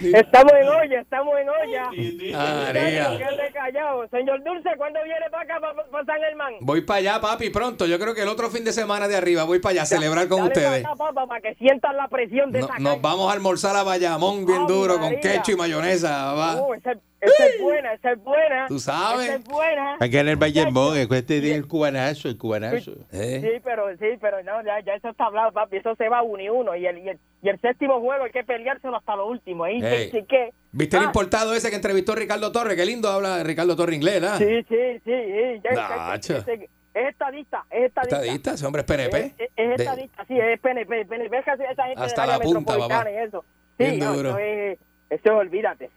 sí. Estamos en olla, estamos en olla. Quédate callado. Señor Dulce, ¿cuándo viene para acá, para, San Germán?
Voy para allá, papi, pronto. Yo creo que el otro fin de semana de arriba voy para allá a celebrar con Ustedes.
para acá, papá, para que sientan la presión de
No-
esa
nos vamos a almorzar a Bayamón bien duro con ketchup y mayonesa. va.
Uh, esa, esa es buena, esa es buena.
Tú sabes.
Esa es buena.
Acá en el Bayamón, acuérdate del cubanazo, el cubanazo.
Eh.
Sí, pero sí, pero no, ya, ya eso está hablado, papi. Eso se va uno y uno. Y el, y el, y el séptimo juego hay que peleárselo hasta lo último. Ahí
Ey.
sí que.
¿Viste el
Ah,
importado ese que entrevistó Ricardo Torres? Qué lindo habla Ricardo Torres inglés, ¿ah?
Sí, sí, sí. sí, ya- ya-
Nacho.
Es estadista, es estadista.
Estadista, ese hombre es PNP.
Es, es- es
De-
estadista, sí, es PNP. PNP es casi esa gente
Hasta
del
la
área
punta,
metropolitana
papá.
y eso. Sí,
Bien
no,
duro.
eso es, eso es, olvídate.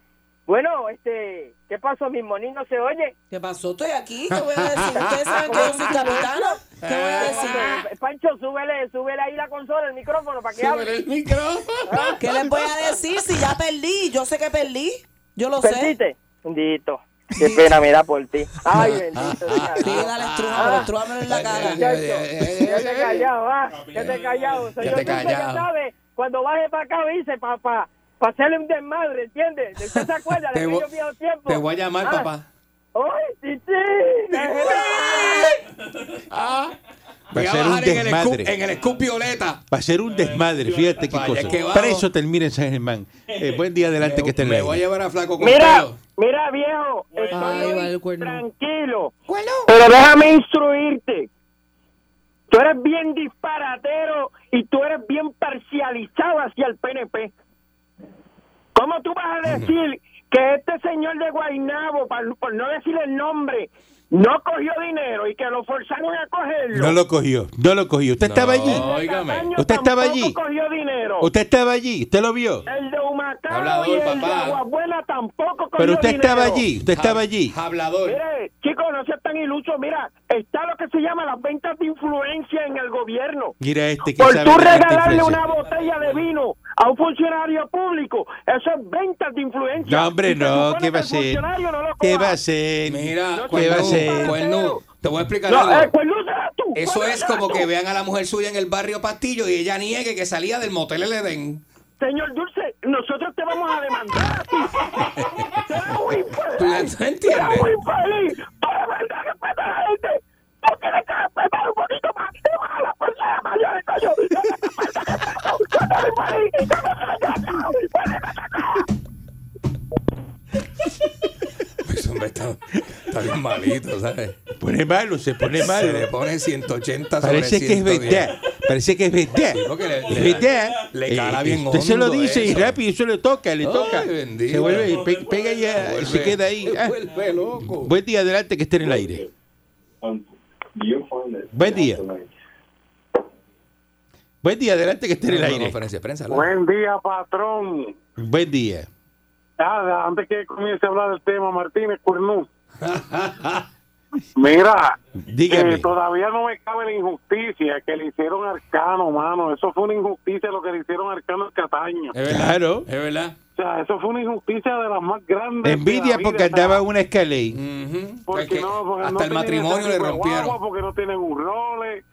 Bueno, este, ¿qué pasó? Mi monín no se oye.
¿Qué pasó? Estoy aquí. ¿Qué voy a decir? Ustedes saben que yo soy capitana. ¿Qué voy a decir?
Eh, Pancho, súbele, súbele ahí la consola, el micrófono, para que hable.
Súbele el micrófono.
¿Qué les voy a decir si ya perdí? Yo sé que perdí. Yo lo sé.
¿Perdiste? Bendito. Qué pena me da por ti. Ay, *laughs* bendito.
Sí, dale, estrújamelo, estrújamelo en la cara.
Muchacho, Quédate callado, va. Quédate callado. Señor
Quédate
Dulce, ya
callado.
sabe, cuando baje para acá, dice, para pa, pa hacerle un desmadre, ¿entiendes? ¿Usted se acuerda de
Te
aquellos viejos tiempos?
Te voy a llamar,
Ah,
papá.
¡Ay, sí, sí! *laughs* *laughs*
Ah,
Va a ser un
bajar en el, scoop,
desmadre.
en el scoop violeta.
Va a ser un desmadre, fíjate qué cosa.
vamos.
Preso termina en San Germán. Eh, buen día adelante que esté en el
Me voy a llevar a Flaco con
Mira, mira, viejo, estoy tranquilo. Pero déjame instruirte. Tú eres bien disparatero y tú eres bien parcializado hacia el PNP. ¿Cómo tú vas a decir que este señor de Guaynabo, por, por no decir el nombre, no cogió dinero y que lo forzaron a cogerlo?
No lo cogió, no lo cogió. ¿Usted estaba allí?
Cataño
¿Usted estaba allí?
cogió dinero.
¿Usted estaba allí? ¿Usted lo vio?
El de Humacao
Hablador,
y el de
papá.
Aguabuena tampoco cogió
Pero usted
dinero.
estaba allí, usted estaba allí.
Hablador.
Mire, chicos, no seas tan iluso. Mira, está lo que se llama las ventas de influencia en el gobierno.
Mira este que
Por
sabe
tú regalarle una botella de vino a un funcionario público, eso es ventas de influencia.
No, hombre, no, ¿qué va a ser?
no
¿Qué va a ser?
Mira,
¿Qué va a ser?
Cuernú, te voy a explicar
No,
algo.
eh, pues no tú.
Eso
pues
es como
tú.
que vean a la mujer suya en el barrio Pastillo y ella niegue que salía del motel El Edén.
Señor Dulce, nosotros te vamos a demandar a ti. *laughs* Muy infeliz.
¿Tú, entiendes?
Muy infeliz. Tú de verdad respetas a la gente. Tú tienes que respetar un poquito más. Te vas a la fuerza de mayores, coño. Yo no te falta que te- Yo no soy infeliz. Yo no soy infeliz.
Pues, hombre, está, está bien malito, ¿sabes?
Pone malo, se pone malo.
Se le pone 180 sobre
Parece que es
110.
verdad. Parece que es verdad.
Sí, porque le-
Es verdad.
le cala bien
Usted se lo dice y
eso.
rápido, eso le toca, le
Ay,
toca.
bendito.
Se vuelve, pe- pega ya,
Se vuelve-
se queda ahí.
se
Ah.
vuelve loco.
Buen día, adelante, que esté en el aire. Buen día. Buen día, adelante, que esté en el aire.
Buen día, patrón.
Buen día.
Ah, antes que comience a hablar del tema, Martínez Cuernú. Mira, eh, todavía no me cabe la injusticia que le hicieron Arcano, mano. Eso fue una injusticia lo que le hicieron Arcano al Cataño.
Es verdad.
Claro.
Es verdad.
O sea, eso fue una injusticia de las más grandes.
Envidia
vida,
porque andaba en una escalera.
Ujú.
porque no, porque
hasta
no
el matrimonio le rompieron.
Porque no tienen un role.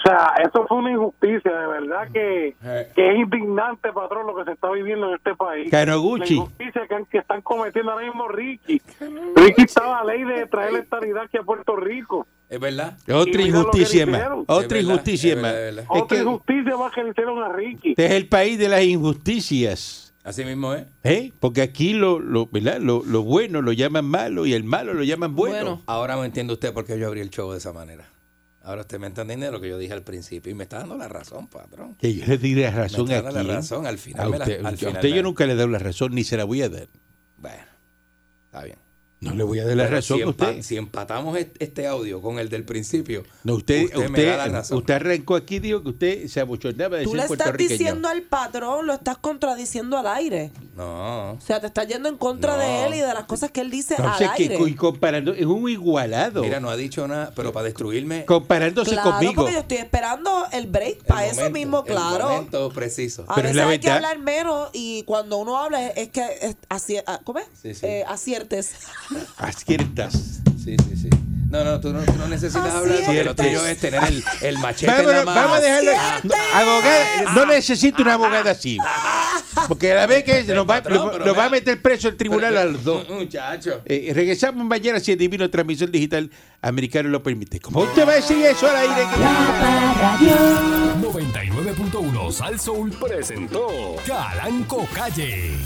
O sea, eso fue una injusticia, de verdad que,
Eh.
que es indignante, patrón, lo que se está viviendo en este país.
Canoguchi.
La injusticia que, que están cometiendo ahora mismo Ricky. Ricky está la ley de traer la estabilidad aquí a Puerto Rico.
Es verdad.
Otra injusticia más. Otra injusticia
es
más.
Otra injusticia más que le hicieron a Ricky.
este es el país de las injusticias.
Así mismo es.
¿eh? Porque aquí lo, lo, ¿verdad? Lo, lo bueno lo llaman malo y el malo lo llaman bueno.
Bueno.
Ahora me entiende usted por qué yo abrí el show de esa manera. Ahora usted me entiende lo que yo dije al principio y me está dando la razón, patrón.
Que yo le diré razón
Me
a
está dando la razón, al final
A
me la- al
a
final
usted yo nunca le he dado la razón ni se la voy a dar.
Bueno, está bien.
No le voy a dar la
Pero
razón
si, empa-
usted.
si empatamos est- este audio con el del principio,
No, usted,
Usted
usted,
me da la razón.
usted arrancó aquí y dijo que usted se abochornaba de
Tú le estás diciendo al patrón, lo estás contradiciendo al aire.
no.
O sea, te estás yendo en contra
No.
de él y de las cosas que él dice
Entonces,
al
que
aire.
y comparando, es un igualado.
Mira, no ha dicho nada, pero para destruirme
comparándose
Claro,
conmigo.
porque yo estoy esperando el break
el
para eso
momento,
mismo,
el
claro.
momento preciso.
A
Pero es
veces
la
hay que hablar menos y cuando uno habla es, es que es acier- ah, ¿cómo es?
Sí, sí.
Eh, aciertes.
Así estás.
Sí, sí, sí. No, no, tú no, tú no necesitas hablar porque lo tuyo es tener el, el machete en
Vamos,
la mano.
vamos a dejarlo. No, abogada, no necesito una abogada así. Porque a la vez que nos va,
patrón,
nos- va a meter preso el tribunal
pero-
a los dos. *laughs*
Muchacho.
Eh, regresamos mañana si el divino transmisión digital americano lo permite. ¿Cómo usted va a decir eso al aire? que-
La Parradio.
99.1 Sal Soul presentó Calanco Calle.